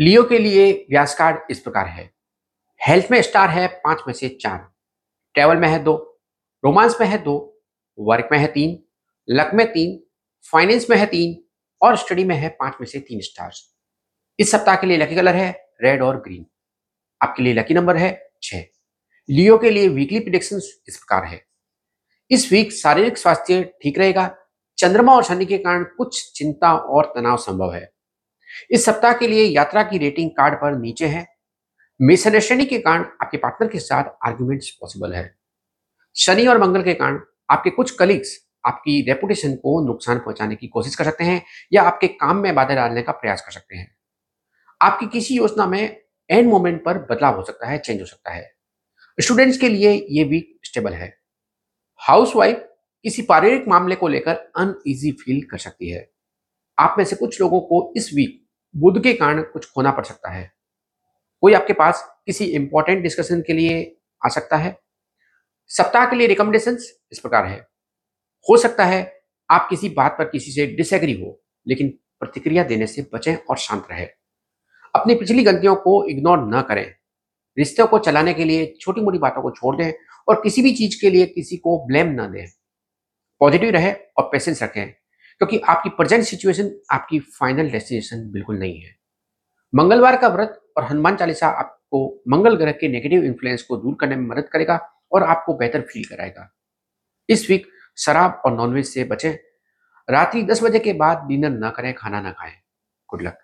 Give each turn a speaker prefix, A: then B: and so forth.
A: लियो के लिए व्यास कार्ड इस प्रकार है। हेल्थ में स्टार है पाँच में से चार। ट्रेवल में है दो। रोमांस में है दो। वर्क में है तीन। लक में तीन। फाइनेंस में है तीन। और स्टडी में है पाँच में से तीन स्टार्स। इस सप्ताह के लिए लकी कलर है रेड और ग्रीन। आपके लिए लकी नंबर है छह। लियो के लिए वीकली प्रिडिक्शन इस प्रकार है। इस वीक शारीरिक स्वास्थ्य ठीक रहेगा। चंद्रमा और शनि के कारण कुछ चिंता और तनाव संभव है। इस सप्ताह के लिए यात्रा की रेटिंग कार्ड पर नीचे है। मिसअंडरस्टैंडिंग के कारण आपके पार्टनर के साथ आर्ग्यूमेंट्स पॉसिबल है। शनि और मंगल के कारण आपके कुछ कलीग्स आपकी रेपुटेशन को नुकसान पहुँचाने की कोशिश कर सकते हैं या आपके काम में बाधा डालने का प्रयास कर सकते हैं। आपकी किसी योजना में एंड मोमेंट पर बदलाव हो सकता है चेंज हो सकता है। स्टूडेंट्स के लिए ये वीक स्टेबल है। हाउसवाइफ किसी पारिवारिक मामले को लेकर अनईजी फील कर सकती है। आप में से कुछ लोगों को इस वीक बुद्ध के कारण कुछ खोना पड़ सकता है। कोई आपके पास किसी इंपॉर्टेंट डिस्कशन के लिए आ सकता है? सप्ताह के लिए रिकमेंडेशन इस प्रकार है। हो सकता है आप किसी बात पर किसी से डिसएग्री हो, लेकिन प्रतिक्रिया देने से बचें और शांत रहे। अपनी पिछली गलतियों को इग्नोर न करें। रिश्तों को चलाने के लिए छोटी मोटी बातों को छोड़ दें और किसी भी चीज़ के लिए किसी को ब्लेम न दें। पॉजिटिव रहे और पेशेंस रखें। क्योंकि आपकी प्रेजेंट सिचुएशन आपकी फाइनल डेस्टिनेशन बिल्कुल नहीं है। मंगलवार का व्रत और हनुमान चालीसा आपको मंगल ग्रह के नेगेटिव इन्फ्लुएंस को दूर करने में मदद करेगा और आपको बेहतर फील कराएगा। इस वीक शराब और नॉनवेज से बचें। रात्रि दस बजे के बाद डिनर ना करें, खाना ना खाएँ। Good luck